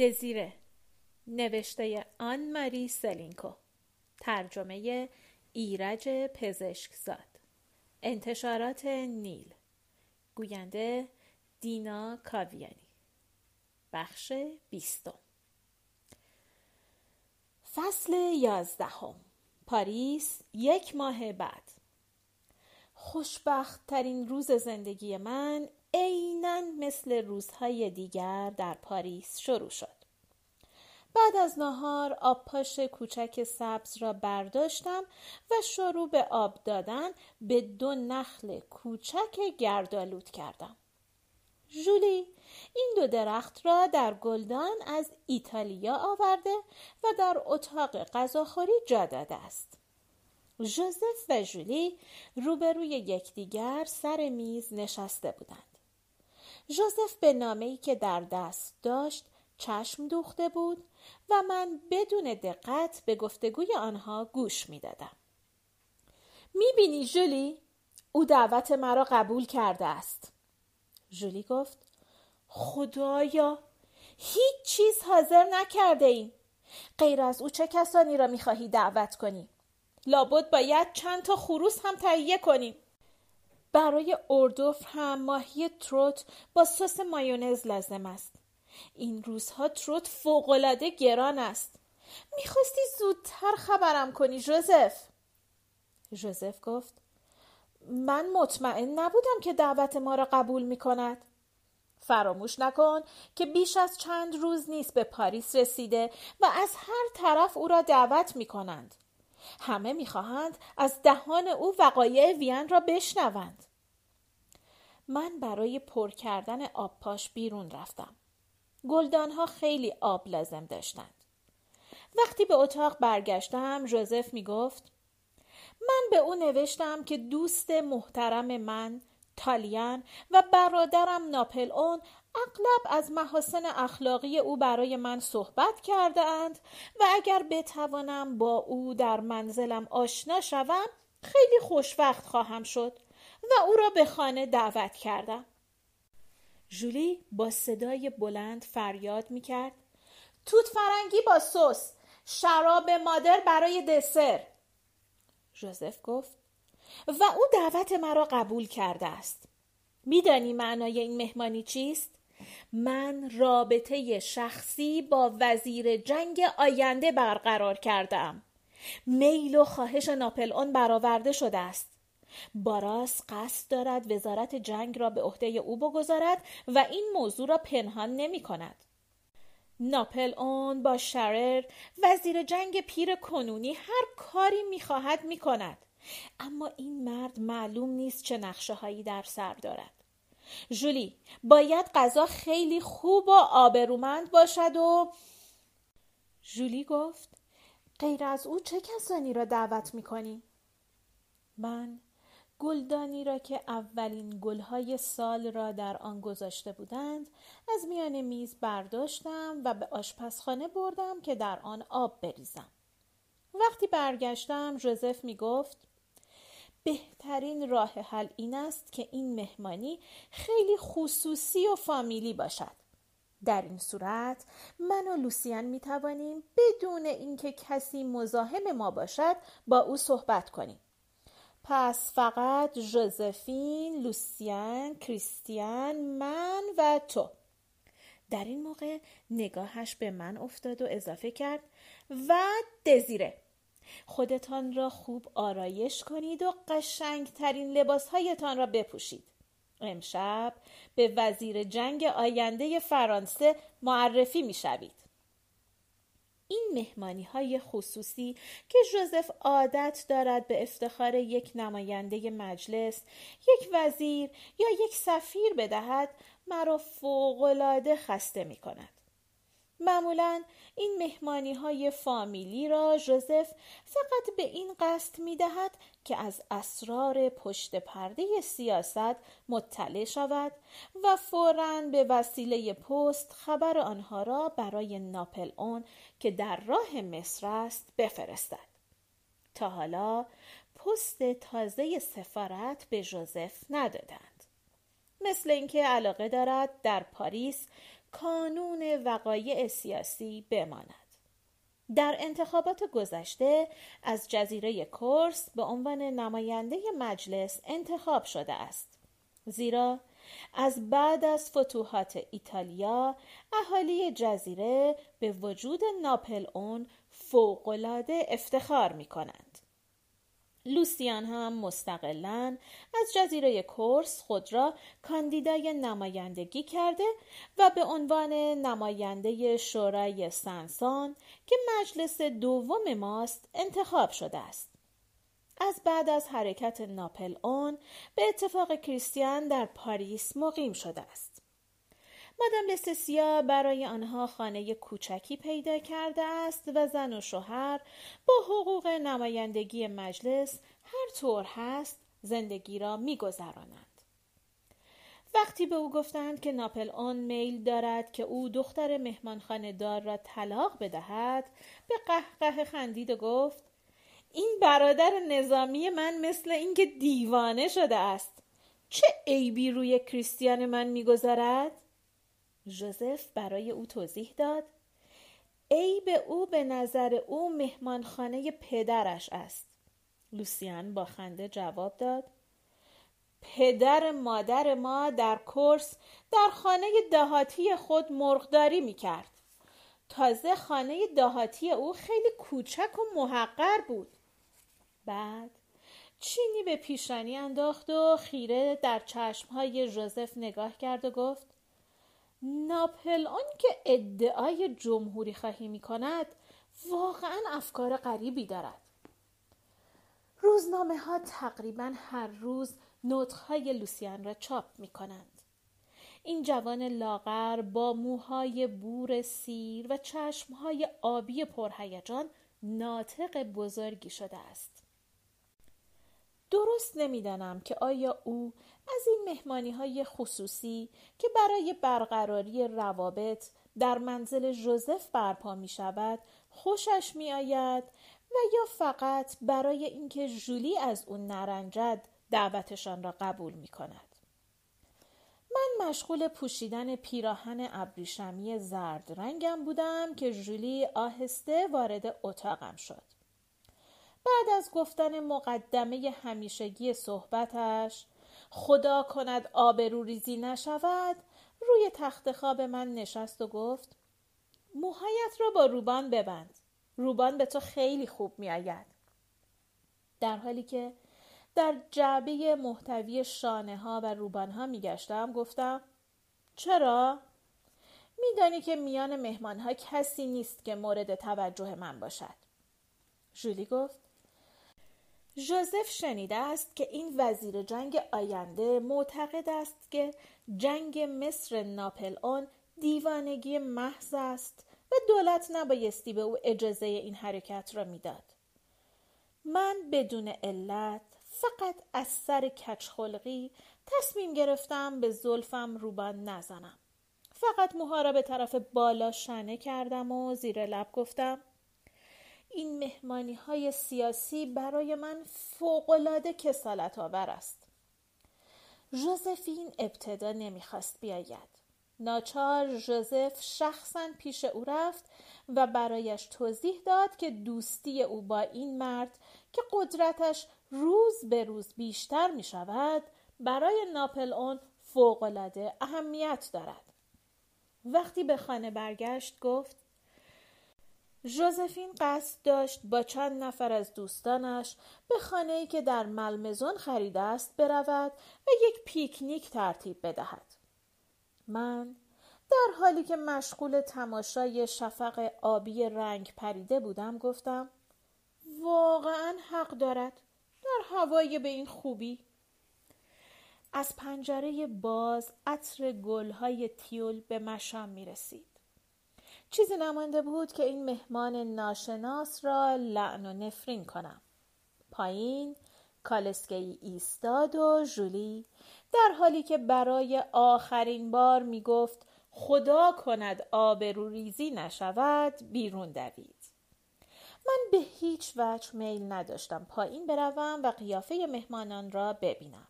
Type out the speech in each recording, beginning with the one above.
دزیره. نوشته آن ماری سلینکو. ترجمه ایرج پزشکزاد. انتشارات نیل. گوینده دینا کاویانی. بخش بیستم. فصل یازدهم. پاریس یک ماه بعد. خوشبخت ترین روز زندگی من عینا مثل روزهای دیگر در پاریس شروع شد. بعد از نهار آب پاش کوچک سبز را برداشتم و شروع به آب دادن به دو نخل کوچک گردالود کردم. جولی این دو درخت را در گلدان از ایتالیا آورده و در اتاق غذاخوری جا داده است. ژوزف و جولی روبروی یکدیگر سر میز نشسته بودند. ژوزف به نامه‌ای که در دست داشت چشم دوخته بود و من بدون دقت به گفتگوی آنها گوش می‌دادم. می‌بینی جولی؟ او دعوت مرا قبول کرده است. جولی گفت خدایا هیچ چیز حاضر نکرده ایم. غیر از او چه کسانی را می‌خواهی دعوت کنی؟ لابد باید چند تا خروس هم تهیه کنیم. برای اردوف هم ماهی تروت با سس مایونز لازم است. این روزها تروت فوقالعاده گران است. می‌خواستی زودتر خبرم کنی جوزف؟ جوزف گفت من مطمئن نبودم که دعوت ما را قبول می کند. فراموش نکن که بیش از چند روز نیست به پاریس رسیده و از هر طرف او را دعوت می کنند. همه می‌خواهند از دهان او وقایع وین را بشنوند من برای پر کردن آب پاش بیرون رفتم گلدانها خیلی آب لازم داشتند. وقتی به اتاق برگشتم جوزف می گفت من به او نوشتم که دوست محترم من تالیان و برادرم ناپل اون اغلب از محاسن اخلاقی او برای من صحبت کرده اند و اگر بتوانم با او در منزلم آشنا شوم خیلی خوشوقت خواهم شد و او را به خانه دعوت کردم. جولی با صدای بلند فریاد می کرد توت فرنگی با سس. شراب مادر برای دسر. جوزف گفت و او دعوت مرا قبول کرده است. میدانی معنای این مهمانی چیست؟ من رابطه شخصی با وزیر جنگ آینده برقرار کردم میل و خواهش ناپل اون برآورده شده است. باراس قصد دارد وزارت جنگ را به عهده او بگذارد و این موضوع را پنهان نمی کند. ناپل اون با شرر وزیر جنگ پیر کنونی هر کاری می‌خواهد می‌کند اما این مرد معلوم نیست چه نقشه هایی در سر دارد جولی باید غذا خیلی خوب و آبرومند باشد و جولی گفت غیر از او چه کسانی را دعوت می‌کنی؟ من گلدانی را که اولین گلهای سال را در آن گذاشته بودند از میان میز برداشتم و به آشپزخانه بردم که در آن آب بریزم. وقتی برگشتم جوزف می گفت بهترین راه حل این است که این مهمانی خیلی خصوصی و فامیلی باشد. در این صورت من و لوسیان می توانیم بدون اینکه کسی مزاحم ما باشد با او صحبت کنیم. پس فقط ژوزفین، لوسیان، کریستیان، من و تو در این موقع نگاهش به من افتاد و اضافه کرد و دزیره خودتان را خوب آرایش کنید و قشنگترین لباسهایتان را بپوشید امشب به وزیر جنگ آینده فرانسه معرفی می شوید. این مهمانی های خصوصی که جوزف عادت دارد به افتخار یک نماینده مجلس، یک وزیر یا یک سفیر بدهد مرا فوقالعاده خسته می کند. معمولا این مهمانی های فامیلی را جوزف فقط به این قصد می دهد که از اسرار پشت پرده سیاست مطلع شود و فوراً به وسیله پست خبر آنها را برای ناپل اون که در راه مصر است بفرستد. تا حالا پست تازه سفارت به جوزف ندادند. مثل اینکه علاقه دارد در پاریس کانون وقایع سیاسی بماند. در انتخابات گذشته از جزیره کورس به عنوان نماینده مجلس انتخاب شده است. زیرا از بعد از فتوحات ایتالیا اهالی جزیره به وجود ناپل اون فوقالعاده افتخار می کنند. لوسیان هم مستقلا از جزیره کورس خود را کاندیدای نمایندگی کرده و به عنوان نماینده شورای سنسان که مجلس دوم ماست انتخاب شده است. از بعد از حرکت ناپل اون به اتفاق کریستیان در پاریس مقیم شده است. مادام لستسیا برای آنها خانه کوچکی پیدا کرده است و زن و شوهر با حقوق نمایندگی مجلس هر طور هست زندگی را میگذرانند. وقتی به او گفتند که ناپل اون میل دارد که او دختر مهمانخانه دار را طلاق بدهد به قهقه خندید و گفت این برادر نظامی من مثل اینکه دیوانه شده است. چه عیبی روی کریستیان من می‌گذارد؟ ژوزف برای او توضیح داد. عیب او به نظر او مهمانخانه پدرش است. لوسیان با خنده جواب داد. پدر مادر ما در کورس در خانه دهاتی خود مرغداری می کرد. تازه خانه دهاتی او خیلی کوچک و محقر بود. بعد چینی به پیشانی انداخت و خیره در چشمهای ژوزف نگاه کرد و گفت ناپل آن که ادعای جمهوری خواهی می کند واقعا افکار غریبی دارد روزنامه ها تقریبا هر روز نطخهای لوسیان را چاپ می کنند. این جوان لاغر با موهای بور سیر و چشمهای آبی پرهیجان ناطق بزرگی شده است. درست نمی‌دانم که آیا او از این مهمانی های خصوصی که برای برقراری روابط در منزل ژوزف برپا می شود خوشش می آید و یا فقط برای اینکه ژولی از او نرنجد دعوتشان را قبول می کند. من مشغول پوشیدن پیراهن ابریشمی زرد رنگم بودم که ژولی آهسته وارد اتاقم شد. بعد از گفتن مقدمه همیشگی صحبتش خدا کند آبروریزی نشود روی تخت خواب من نشست و گفت موهایت را با روبان ببند روبان به تو خیلی خوب می آید. در حالی که در جعبه محتوی شانه ها و روبان ها می گشتم گفتم چرا؟ میدانی که میان مهمان ها کسی نیست که مورد توجه من باشد. جولی گفت ژوزف شنیده است که این وزیر جنگ آینده معتقد است که جنگ مصر ناپل اون دیوانگی محض است و دولت نبایستی به او اجازه این حرکت را می‌داد. من بدون علت فقط از سر کچخلقی تصمیم گرفتم به زلفم روبان نزنم. فقط موها را به طرف بالا شنه کردم و زیر لب گفتم این مهمانی های سیاسی برای من فوقالعاده کسالت آور است. ژوزفین ابتدا نمی‌خواست بیاید. ناچار ژوزف شخصا پیش او رفت و برایش توضیح داد که دوستی او با این مرد که قدرتش روز به روز بیشتر می شود برای ناپل اون فوقالعاده اهمیت دارد. وقتی به خانه برگشت گفت ژوزفین قصد داشت با چند نفر از دوستانش به خانه‌ای که در ملمزون خریده است برود و یک پیکنیک ترتیب بدهد. من در حالی که مشغول تماشای شفق آبی رنگ پریده بودم گفتم واقعا حق دارد در هوای به این خوبی از پنجره باز عطر گلهای تیول به مشام می رسید. چیزی نمانده بود که این مهمان ناشناس را لعن و نفرین کنم. پایین کالسکی ایستاد و ژولی در حالی که برای آخرین بار می گفت خدا کند آبروریزی نشود بیرون دوید. من به هیچ وجه میل نداشتم پایین بروم و قیافه مهمانان را ببینم.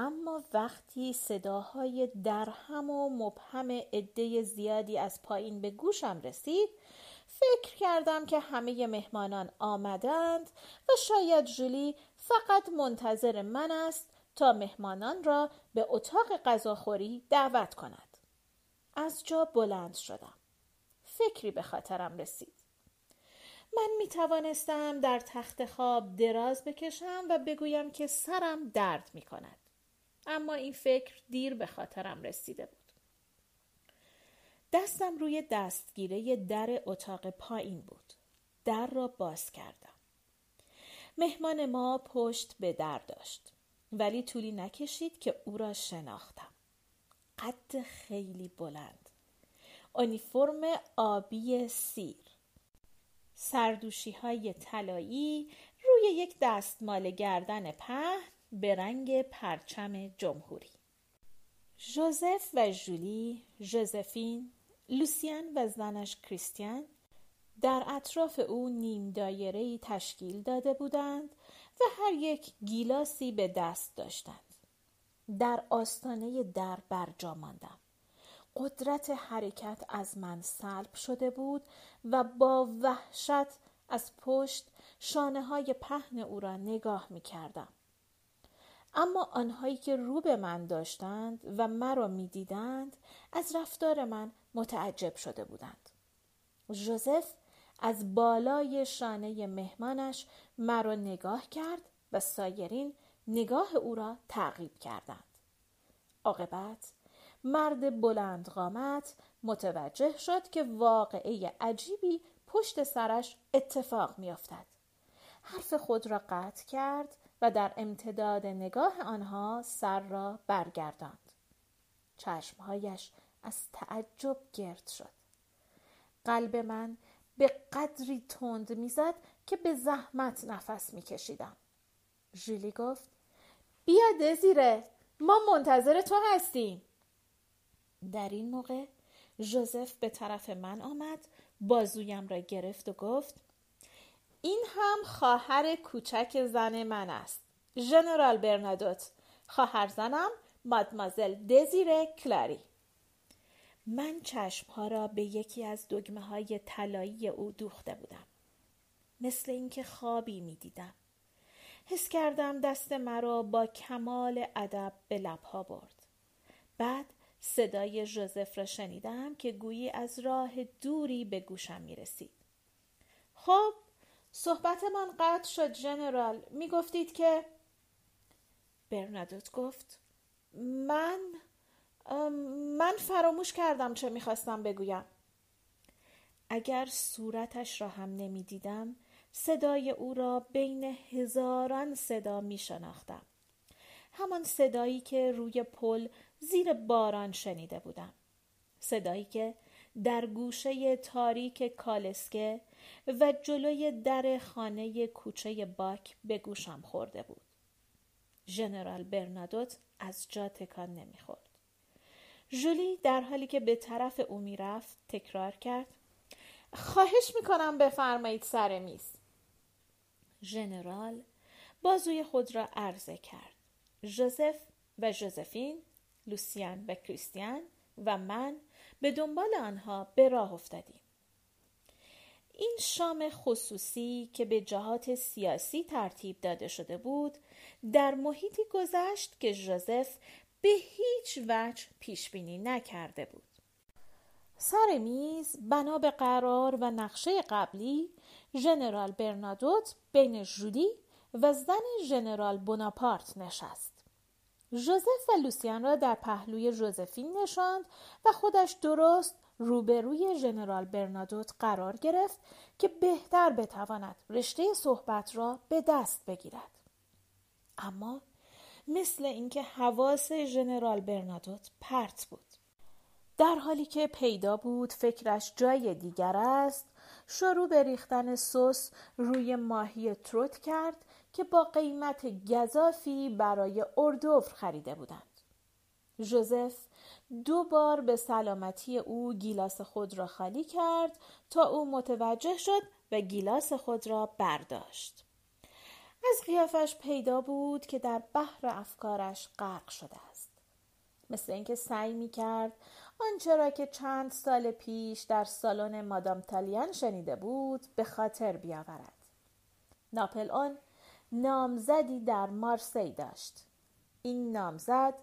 اما وقتی صداهای درهم و مبهم عده زیادی از پایین به گوشم رسید فکر کردم که همه مهمانان آمدند و شاید جولی فقط منتظر من است تا مهمانان را به اتاق غذاخوری دعوت کند. از جا بلند شدم. فکری به خاطرم رسید. من می توانستم در تخت خواب دراز بکشم و بگویم که سرم درد می کند. اما این فکر دیر به خاطرم رسیده بود. دستم روی دستگیره در اتاق پایین بود. در را باز کردم. مهمان ما پشت به در داشت. ولی طولی نکشید که او را شناختم. قد خیلی بلند. اونیفرم آبی سیر. سردوشی های طلایی روی یک دستمال گردن پهن به رنگ پرچم جمهوری. ژوزف و جولی، ژوزفین، لوسیان و زنش کریستیان در اطراف او نیم دایره تشکیل داده بودند و هر یک گیلاسی به دست داشتند. در آستانه در برجا ماندم. قدرت حرکت از من سلب شده بود و با وحشت از پشت شانه های پهن او را نگاه می کردم. اما آنهایی که رو به من داشتند و مرا می دیدند از رفتار من متعجب شده بودند. جوزف از بالای شانه مهمانش مرا نگاه کرد و سایرین نگاه او را تعقیب کردند. عاقبت مرد بلند قامت متوجه شد که واقعه عجیبی پشت سرش اتفاق میافتد. حرف خود را قطع کرد و در امتداد نگاه آنها سر را برگرداند. چشمهایش از تعجب گرد شد. قلب من به قدری تند می‌زد که به زحمت نفس میکشیدم. ژولی گفت بیا دزیره ما منتظر تو هستیم. در این موقع ژوزف به طرف من آمد بازویم را گرفت و گفت این هم خواهر کوچک زن من است ژنرال برنادوت خواهر زنم مادمازل دزیر کلاری من چشمها را به یکی از دگمه های طلایی او دوخته بودم مثل اینکه خوابی می دیدم. حس کردم دست مرا با کمال ادب به لبها برد بعد صدای ژوزف را شنیدم که گویی از راه دوری به گوشم می رسید. خب صحبتمان قطع شد ژنرال می گفتید که برنادوت گفت من من فراموش کردم چه می‌خواستم بگویم اگر صورتش را هم نمی‌دیدم صدای او را بین هزاران صدا می شناختم. همان صدایی که روی پل زیر باران شنیده بودم. صدایی که در گوشه تاریک کالسکه و جلوی در خانه کوچه باک به گوشم خورده بود. ژنرال برنادوت از جا تکان نمی‌خورد. ژولی در حالی که به طرف او می‌رفت تکرار کرد خواهش می‌کنم بفرمایید سر میز ژنرال بازوی خود را عرضه کرد ژوزف و ژوزفین لوسیان و کریستیان و من به دنبال آنها به راه افتادیم این شام خصوصی که به جهات سیاسی ترتیب داده شده بود در محیطی گذشت که ژوزف به هیچ وجه پیش بینی نکرده بود. سر میز بنا به قرار و نقشه قبلی ژنرال برنادوت بین ژولی و زن ژنرال بوناپارت نشست. ژوزف و لوسیان را در پهلوی ژوزفین نشاند و خودش درست روبروی ژنرال برنادوت قرار گرفت که بهتر بتواند رشته صحبت را به دست بگیرد. اما مثل اینکه حواس ژنرال برنادوت پرت بود. در حالی که پیدا بود فکرش جای دیگر است شروع به ریختن سس روی ماهی تروت کرد که با قیمت گذافی برای اردوفر خریده بودند. ژوزف دو بار به سلامتی او گیلاس خود را خالی کرد تا او متوجه شد و گیلاس خود را برداشت. از قیافش پیدا بود که در بحر افکارش غرق شده است مثل اینکه سعی می کرد آنچه را که چند سال پیش در سالن مادام تالیان شنیده بود به خاطر بیاورد ناپل آن نامزدی در مارسی داشت. این نامزد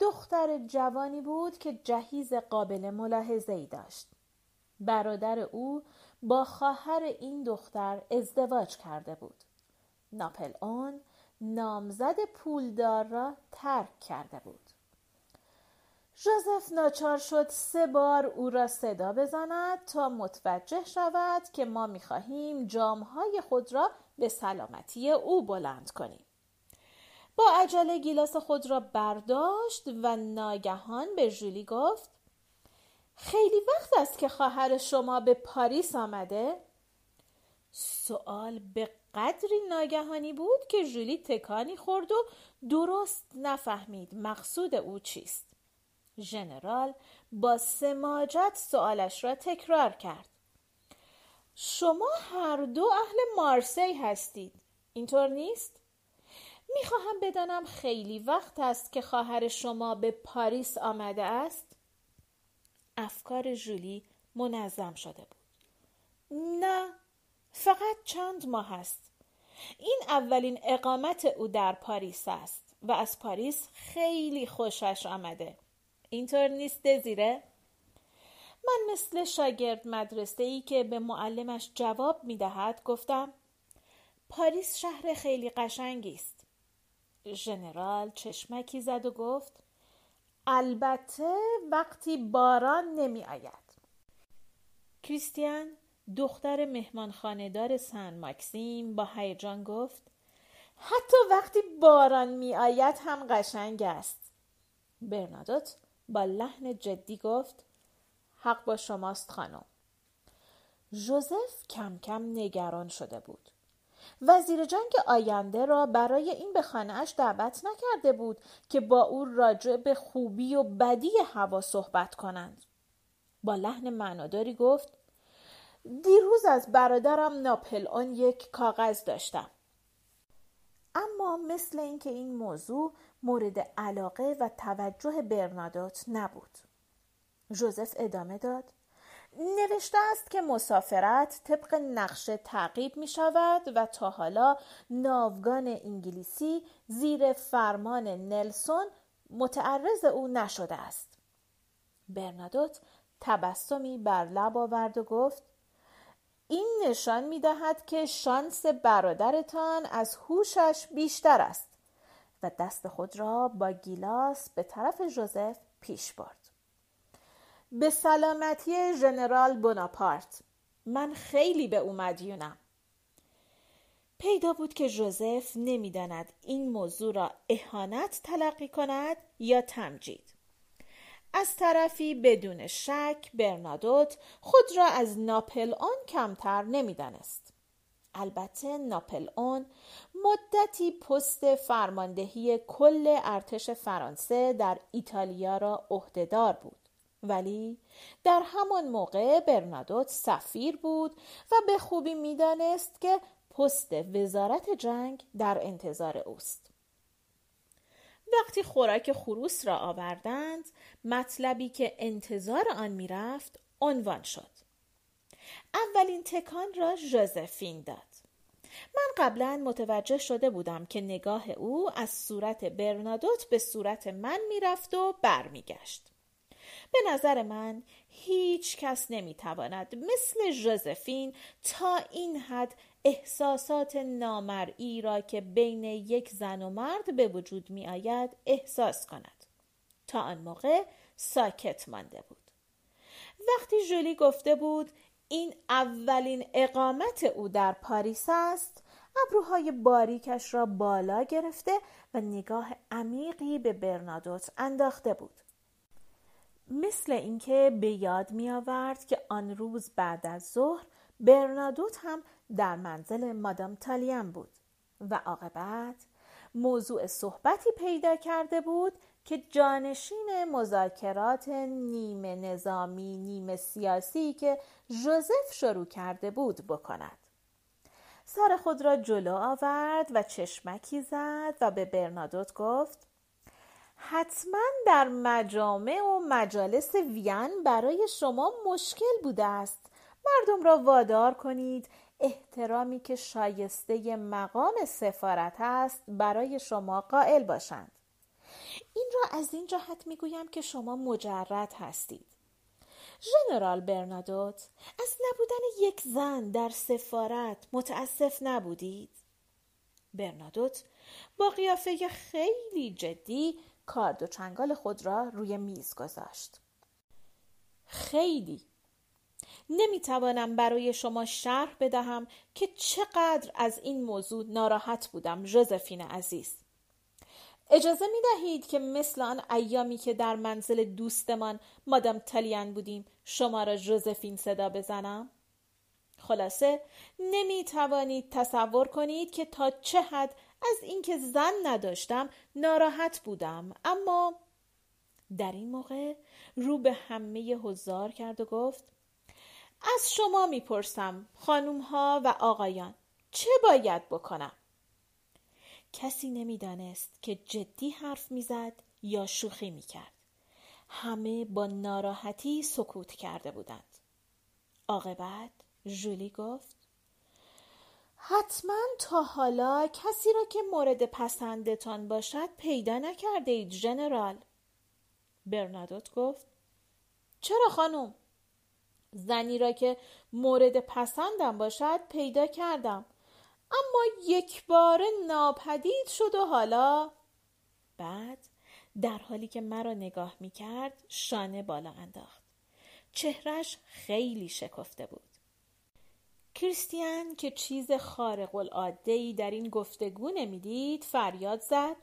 دختر جوانی بود که جهیز قابل ملاحظه ای داشت. برادر او با خواهر این دختر ازدواج کرده بود. ناپل اون نامزد پولدار را ترک کرده بود. ژوزف ناچار شد سه بار او را صدا بزند تا متوجه شود که ما می‌خواهیم جامهای خود را به سلامتی او بلند کنیم. با عجله گیلاس خود را برداشت و ناگهان به ژولی گفت خیلی وقت است که خواهر شما به پاریس آمده؟ سوال به قدری ناگهانی بود که ژولی تکانی خورد و درست نفهمید مقصود او چیست. ژنرال با سماجت سوالش را تکرار کرد. شما هر دو اهل مارسی هستید. اینطور نیست؟ می‌خواهم بدانم خیلی وقت است که خواهر شما به پاریس آمده است؟ افکار ژولی منظم شده بود. نه فقط چند ماه است. این اولین اقامت او در پاریس است و از پاریس خیلی خوشش آمده. اینطور نیست دزیره؟ من مثل شاگرد مدرسه ای که به معلمش جواب می دهد گفتم پاریس شهر خیلی قشنگی است. ژنرال چشمکی زد و گفت البته وقتی باران نمی آید. کریستیان دختر مهمانخانهدار سن ماکسیم با هیجان گفت حتی وقتی باران می آید هم قشنگ است. برنادوت با لحن جدی گفت حق با شماست خانم. ژوزف کم کم نگران شده بود. وزیر جنگ آینده را برای این به خانهاش دعوت نکرده بود که با او راجع به خوبی و بدی هوا صحبت کنند. با لحن معناداری گفت دیروز از برادرم ناپل آن یک کاغذ داشتم. اما مثل اینکه این موضوع مورد علاقه و توجه برنادوت نبود. ژوزف ادامه داد. نوشته است که مسافرت طبق نقشه تعقیب می شود و تا حالا ناوگان انگلیسی زیر فرمان نلسون متعرض او نشده است. برنادوت تبسمی بر لب آورد و گفت این نشان می دهد که شانس برادرتان از هوشش بیشتر است و دست خود را با گیلاس به طرف ژوزف پیش برد. به سلامتی ژنرال بوناپارت. من خیلی به او مدیونم. پیدا بود که ژوزف نمی‌داند این موضوع را اهانت تلقی کند یا تمجید. از طرفی بدون شک برنادوت خود را از ناپل آن کمتر نمی‌دانست. البته ناپل اون مدتی پست فرماندهی کل ارتش فرانسه در ایتالیا را عهدهدار بود. ولی در همان موقع برنادوت سفیر بود و به خوبی می‌دانست که پست وزارت جنگ در انتظار اوست. وقتی خوراک خروس را آوردند مطلبی که انتظار آن می‌رفت عنوان شد. اولین تکان را ژوزفین داد. من قبلا متوجه شده بودم که نگاه او از صورت برنادوت به صورت من می‌رفت و برمیگشت. به نظر من هیچ کس نمی‌تواند مثل ژوزفین تا این حد احساسات نامرئی را که بین یک زن و مرد به وجود می آید احساس کند. تا آن موقع ساکت مانده بود. وقتی ژولی گفته بود این اولین اقامت او در پاریس است ابروهای باریکش را بالا گرفته و نگاه عمیقی به برنادوت انداخته بود مثل اینکه به یاد می آورد که آن روز بعد از ظهر برنادوت هم در منزل مادام تالیم بود و عاقبت موضوع صحبتی پیدا کرده بود که جانشین مذاکرات نیمه نظامی نیمه سیاسی که ژوزف شروع کرده بود بکند. سر خود را جلو آورد و چشمکی زد و به برنادوت گفت حتما در مجامع و مجالس وین برای شما مشکل بوده است. مردم را وادار کنید. احترامی که شایسته مقام سفارت است برای شما قائل باشند. این را از این جهت می‌گویم که شما مجرد هستید. ژنرال برنادوت از نبودن یک زن در سفارت متاسف نبودید؟ برنادوت با قیافه خیلی جدی کارد و چنگال خود را روی میز گذاشت. خیلی. نمی‌توانم برای شما شرح بدهم که چقدر از این موضوع ناراحت بودم ژوزفین عزیز. اجازه می دهید که مثل آن ایامی که در منزل دوستمان مادام تالیان بودیم شما را ژوزفین صدا بزنم؟ خلاصه نمی توانید تصور کنید که تا چه حد از اینکه زن نداشتم ناراحت بودم. اما در این موقع رو به همه هزار کرد و گفت از شما می‌پرسم خانوم ها و آقایان چه باید بکنم؟ کسی نمی‌دانست که جدی حرف می‌زد یا شوخی می‌کرد. همه با ناراحتی سکوت کرده بودند. عاقبت ژولی گفت حتما تا حالا کسی را که مورد پسندتان باشد پیدا نکرده اید ژنرال برنادوت گفت چرا خانم؟ زنی را که مورد پسندم باشد پیدا کردم. اما یک بار ناپدید شد و حالا بعد در حالی که مرا نگاه می کرد شانه بالا انداخت. چهرش خیلی شکفته بود. کریستیان که چیز خارق العاده در این گفتگو نمی‌دید فریاد زد.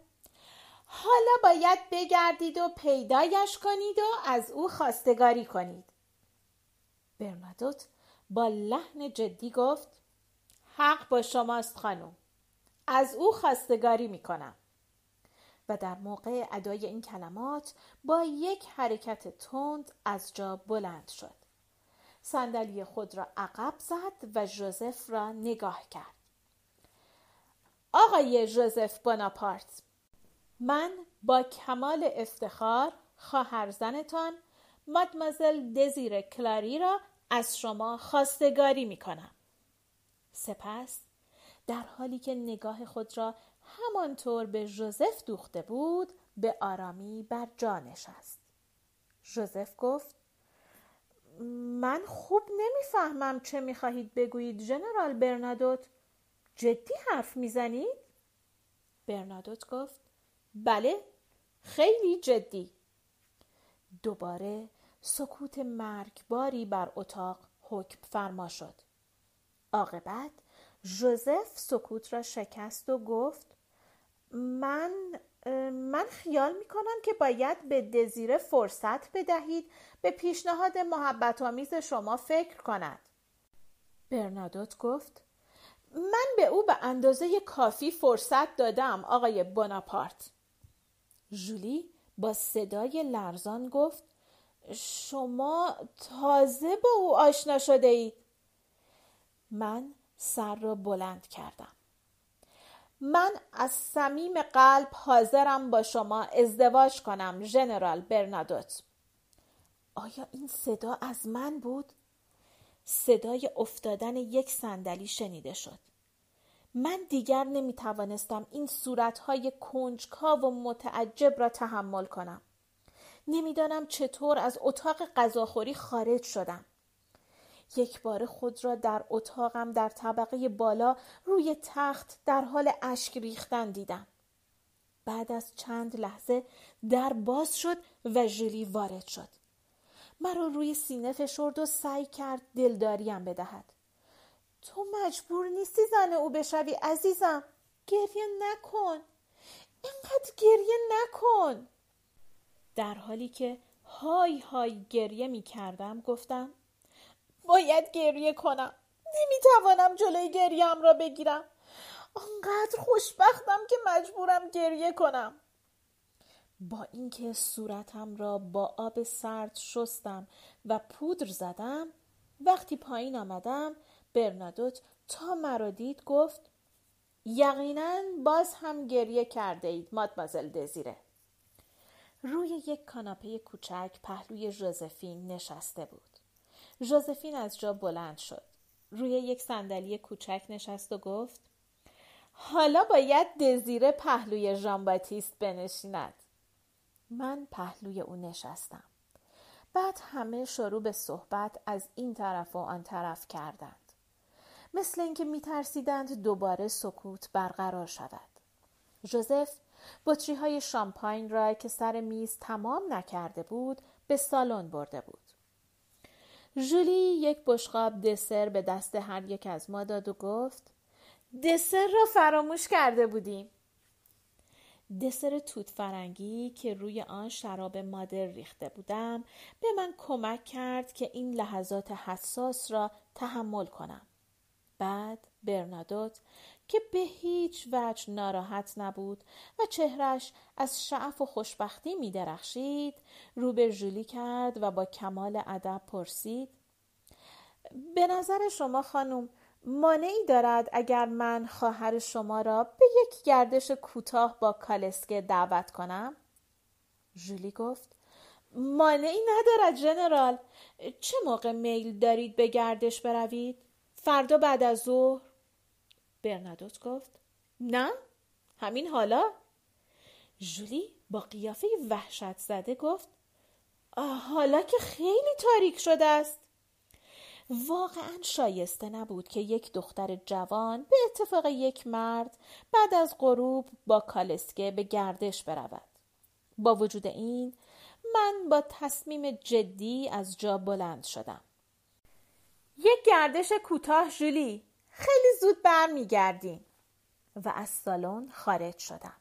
حالا باید بگردید و پیدایش کنید و از او خواستگاری کنید. برنادوت با لحن جدی گفت حق با شماست خانم از او خواستگاری می کنم و در موقع ادای این کلمات با یک حرکت تند از جا بلند شد. صندلی خود را عقب زد و ژوزف را نگاه کرد آقای ژوزف بناپارت من با کمال افتخار خواهرزنتان مادمازل دزیر کلاری را از شما خواستگاری می کنم. سپس در حالی که نگاه خود را همانطور به ژوزف دوخته بود به آرامی بر جا نشست. ژوزف گفت من خوب نمی‌فهمم چه می‌خواهید بگویید ژنرال برنادوت. جدی حرف می‌زنید؟ برنادوت گفت بله خیلی جدی. دوباره سکوت مرگباری بر اتاق حکم فرما شد. عاقبت ژوزف سکوت را شکست و گفت من من خیال می کنم که باید به دزیره فرصت بدهید به پیشنهاد محبت آمیز شما فکر کند. برنادوت گفت من به او به اندازه کافی فرصت دادم آقای بناپارت ژولی با صدای لرزان گفت شما تازه با او آشنا شده اید. من سر را بلند کردم. من از صمیم قلب حاضرم با شما ازدواج کنم ژنرال برنادوت. آیا این صدا از من بود؟ صدای افتادن یک صندلی شنیده شد. من دیگر نمی توانستم این صورتهای کنجکاو و متعجب را تحمل کنم. نمی‌دانم چطور از اتاق غذاخوری خارج شدم. یک بار خود را در اتاقم در طبقه بالا روی تخت در حال اشک ریختن دیدم. بعد از چند لحظه در باز شد و ژولی وارد شد. مرا روی سینه فشرد و سعی کرد دلداریم بدهد. تو مجبور نیستی زن او بشوی عزیزم. گریه نکن. اینقدر گریه نکن. در حالی که های های گریه می کردم گفتم باید گریه کنم. نمی‌توانم جلوی گریم را بگیرم. آنقدر خوشبختم که مجبورم گریه کنم. با اینکه صورتم را با آب سرد شستم و پودر زدم وقتی پایین آمدم برنادوت تا مرا دید گفت یقینا باز هم گریه کرده اید مادمازل دزیره. روی یک کاناپه کوچک پهلوی ژوزفین نشسته بود. ژوزفین از جا بلند شد. روی یک صندلی کوچک نشست و گفت حالا باید دزیره پهلوی ژان باتیست بنشیند. من پهلوی او نشستم. بعد همه شروع به صحبت از این طرف و آن طرف کردند. مثل اینکه میترسیدند دوباره سکوت برقرار شود. ژوزف بطری های شامپاین را که سر میز تمام نکرده بود به سالن برده بود. ژولی یک بشقاب دسر به دست هر یک از ما داد و گفت دسر را فراموش کرده بودیم دسر توت فرنگی که روی آن شراب مادر ریخته بودم به من کمک کرد که این لحظات حساس را تحمل کنم. بعد برنادوت که به هیچ وجه ناراحت نبود و چهرش از شعف و خوشبختی می درخشید رو به جولی کرد و با کمال ادب پرسید به نظر شما خانم مانعی دارد اگر من خواهر شما را به یک گردش کوتاه با کالسکه دعوت کنم؟ جولی گفت مانعی ندارد جنرال چه موقع میل دارید به گردش بروید؟ فردا بعد از ظهر؟ برنادوت گفت نه همین حالا؟ جولی با قیافه وحشت زده گفت حالا که خیلی تاریک شده است. واقعا شایسته نبود که یک دختر جوان به اتفاق یک مرد بعد از غروب با کالسکه به گردش برود. با وجود این من با تصمیم جدی از جا بلند شدم. یک گردش کوتاه جولی خیلی زود برمیگردیم. و از سالن خارج شدم.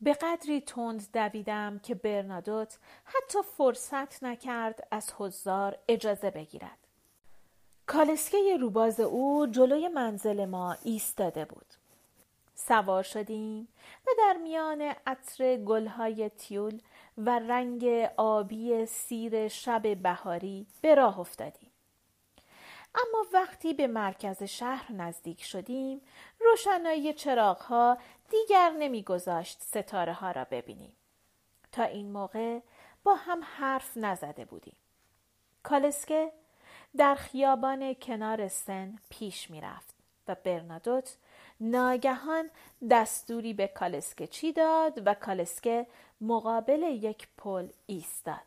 به قدری تند دویدم که برنادوت حتی فرصت نکرد از حضار اجازه بگیرد. کالسکه روباز او جلوی منزل ما ایستاده بود. سوار شدیم و در میان عطر گلهای تیول و رنگ آبی سیر شب بهاری به راه افتادیم. اما وقتی به مرکز شهر نزدیک شدیم روشنایی چراغها دیگر نمیگذاشت ستاره ها را ببینیم تا این موقع با هم حرف نزده بودیم کالسکه در خیابان کنار سن پیش می رفت و برنادوت ناگهان دستوری به کالسکه چی داد و کالسکه مقابل یک پل ایستاد.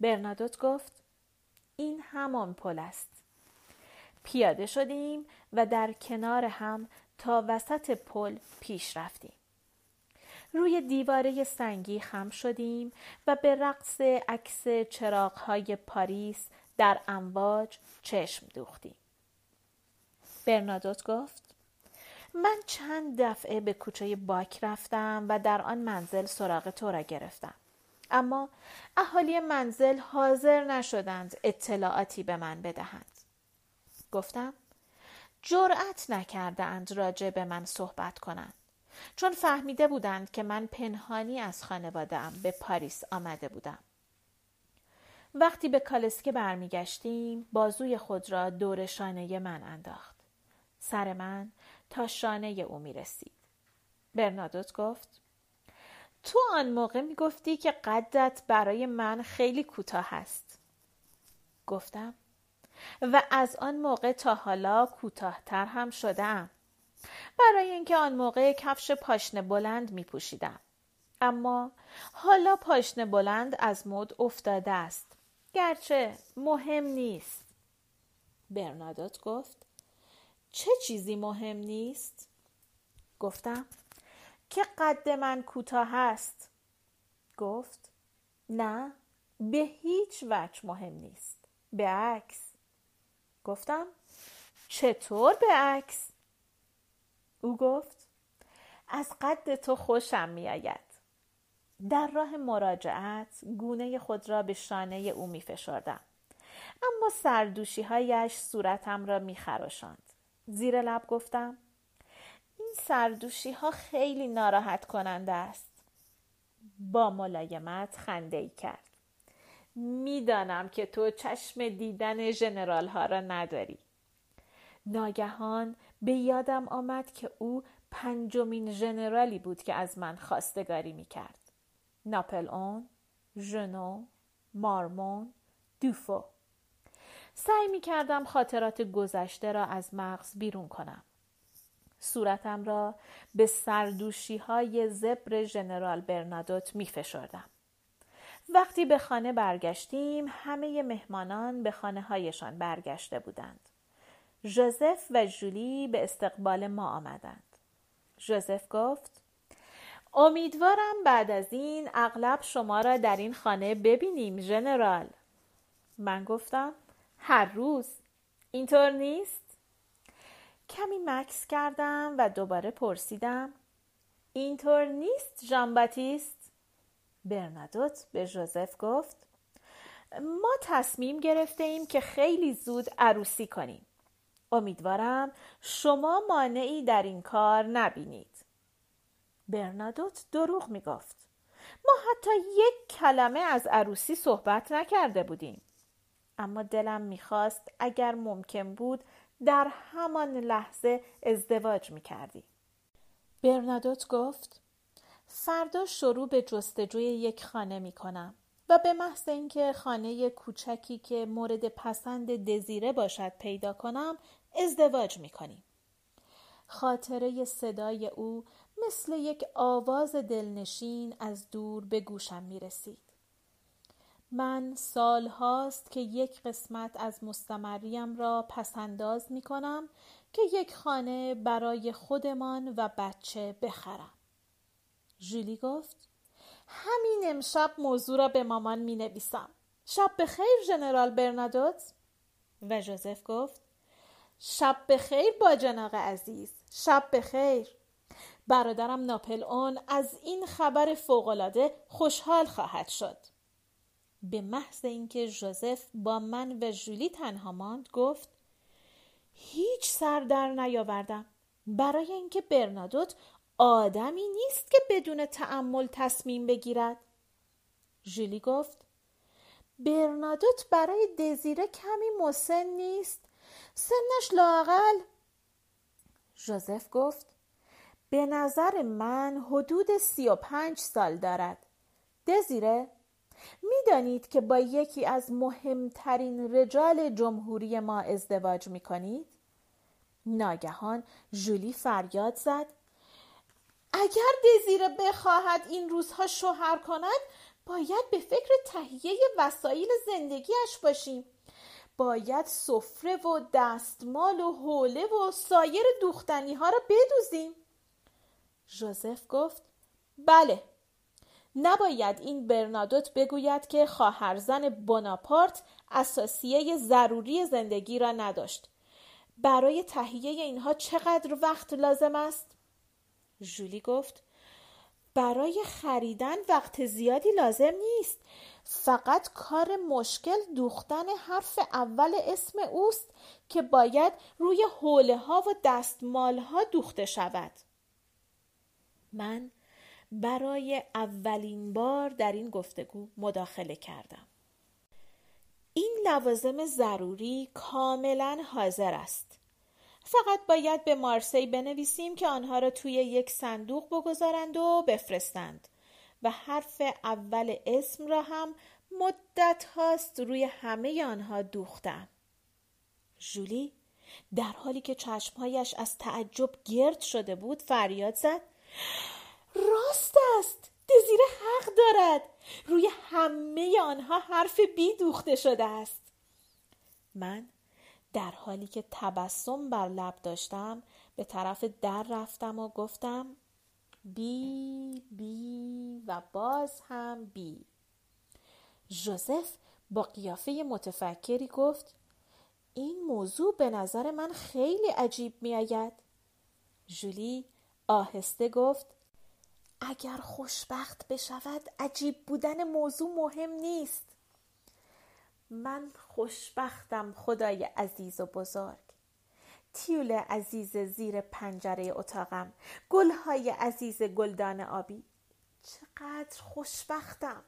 برنادوت گفت این همان پل است. پیاده شدیم و در کنار هم تا وسط پل پیش رفتیم. روی دیواره سنگی خم شدیم و به رقص عکس چراغهای پاریس در امواج چشم دوختیم. برنادوت گفت من چند دفعه به کوچه باک رفتم و در آن منزل سراغ تو را گرفتم. اما اهالی منزل حاضر نشدند اطلاعاتی به من بدهند. گفتم جرأت نکردند راجع به من صحبت کنند چون فهمیده بودند که من پنهانی از خانوادهام به پاریس آمده بودم وقتی به کالسکه برمیگشتیم بازوی خود را دور شانه من انداخت. سر من تا شانه او می رسید. برنادوت گفت تو آن موقع می گفتی که قدت برای من خیلی کوتاه است. گفتم و از آن موقع تا حالا کوتاهتر هم شدم. برای اینکه آن موقع کفش پاشنه بلند می پوشیدم. اما حالا پاشنه بلند از مد افتاده است. گرچه مهم نیست برنادوت گفت چه چیزی مهم نیست؟ گفتم که قد من کوتاه است گفت نه به هیچ وجه مهم نیست به عکس گفتم چطور به عکس او گفت از قد تو خوشم میآید در راه مراجعت گونه خود را به شانه او می فشردم. اما سردوشی هایش صورتم را می خراشند. زیر لب گفتم این سردوشی ها خیلی ناراحت کننده است. با ملایمت خنده ای کرد. می‌دانم که تو چشم دیدن ژنرال ها را نداری. ناگهان به یادم آمد که او پنجمین ژنرالی بود که از من خواستگاری می کرد. ناپل اون، ژنو، مارمون، دوفو. سعی می کردم خاطرات گذشته را از مغز بیرون کنم. صورتم را به سردوشی های زبر ژنرال برنادوت می فشردم. وقتی به خانه برگشتیم همه مهمانان به خانه هایشان برگشته بودند. ژوزف و جولی به استقبال ما آمدند. ژوزف گفت امیدوارم بعد از این اغلب شما را در این خانه ببینیم ژنرال. من گفتم هر روز اینطور نیست؟ کمی مکس کردم و دوباره پرسیدم اینطور نیست ژان باتیست؟ برنادوت به ژوزف گفت ما تصمیم گرفته ایم که خیلی زود عروسی کنیم. امیدوارم شما مانعی در این کار نبینید. برنادوت دروغ می گفت. ما حتی یک کلمه از عروسی صحبت نکرده بودیم. اما دلم می‌خواست اگر ممکن بود در همان لحظه ازدواج می کردی. برنادوت گفت فردا شروع به جستجوی یک خانه می کنم و به محض اینکه خانه کوچکی که مورد پسند دزیره باشد پیدا کنم ازدواج می کنیم. خاطره صدای او مثل یک آواز دلنشین از دور به گوشم می رسید. من سال هاست که یک قسمت از مستمریم را پسنداز می کنم که یک خانه برای خودمان و بچه بخرم. جولی گفت همین امشب موضوع را به مامان می نویسم. شب بخیر ژنرال برنادوت. و جوزف گفت شب بخیر با جناق عزیز شب بخیر. برادرم ناپل اون از این خبر فوقالعاده خوشحال خواهد شد. به محض اینکه ژوزف با من و ژولی تنها ماند گفت هیچ سر در نیاوردم. برای اینکه برنادوت آدمی نیست که بدون تعمل تصمیم بگیرد. ژولی گفت برنادوت برای دزیره کمی مسن نیست. سنش لاقل ژوزف گفت به نظر من حدود سی و پنج سال دارد. دزیره می‌دانید که با یکی از مهمترین رجال جمهوری ما ازدواج می کنید؟ ناگهان جولی فریاد زد. اگر دزیره بخواهد این روزها شوهر کند باید به فکر تهیه وسایل زندگیش باشیم. باید سفره و دستمال و حوله و سایر دوختنی ها را بدوزیم. ژوزف گفت بله نباید این برنادوت بگوید که خواهرزن بناپارت اساسیه ضروری زندگی را نداشت. برای تهیه اینها چقدر وقت لازم است؟ ژولی گفت برای خریدن وقت زیادی لازم نیست. فقط کار مشکل دوختن حرف اول اسم اوست که باید روی حوله ها و دستمال ها دوخته شود. من برای اولین بار در این گفتگو مداخله کردم. این لوازم ضروری کاملا حاضر است. فقط باید به مارسی بنویسیم که آنها را توی یک صندوق بگذارند و بفرستند و حرف اول اسم را هم مدت هاست روی همه آنها دوختم. جولی در حالی که چشمهایش از تعجب گرد شده بود فریاد زد. راست است دزیره حق دارد. روی همه آنها حرف بی دوخته شده است. من در حالی که تبسم بر لب داشتم به طرف در رفتم و گفتم بی بی و باز هم بی ژوزف با قیافه متفکری گفت این موضوع به نظر من خیلی عجیب می آید. جولی آهسته گفت اگر خوشبخت بشود عجیب بودن موضوع مهم نیست من خوشبختم خدای عزیز و بزرگ. تیول عزیز زیر پنجره اتاقم گلهای عزیز گلدان آبی. چقدر خوشبختم.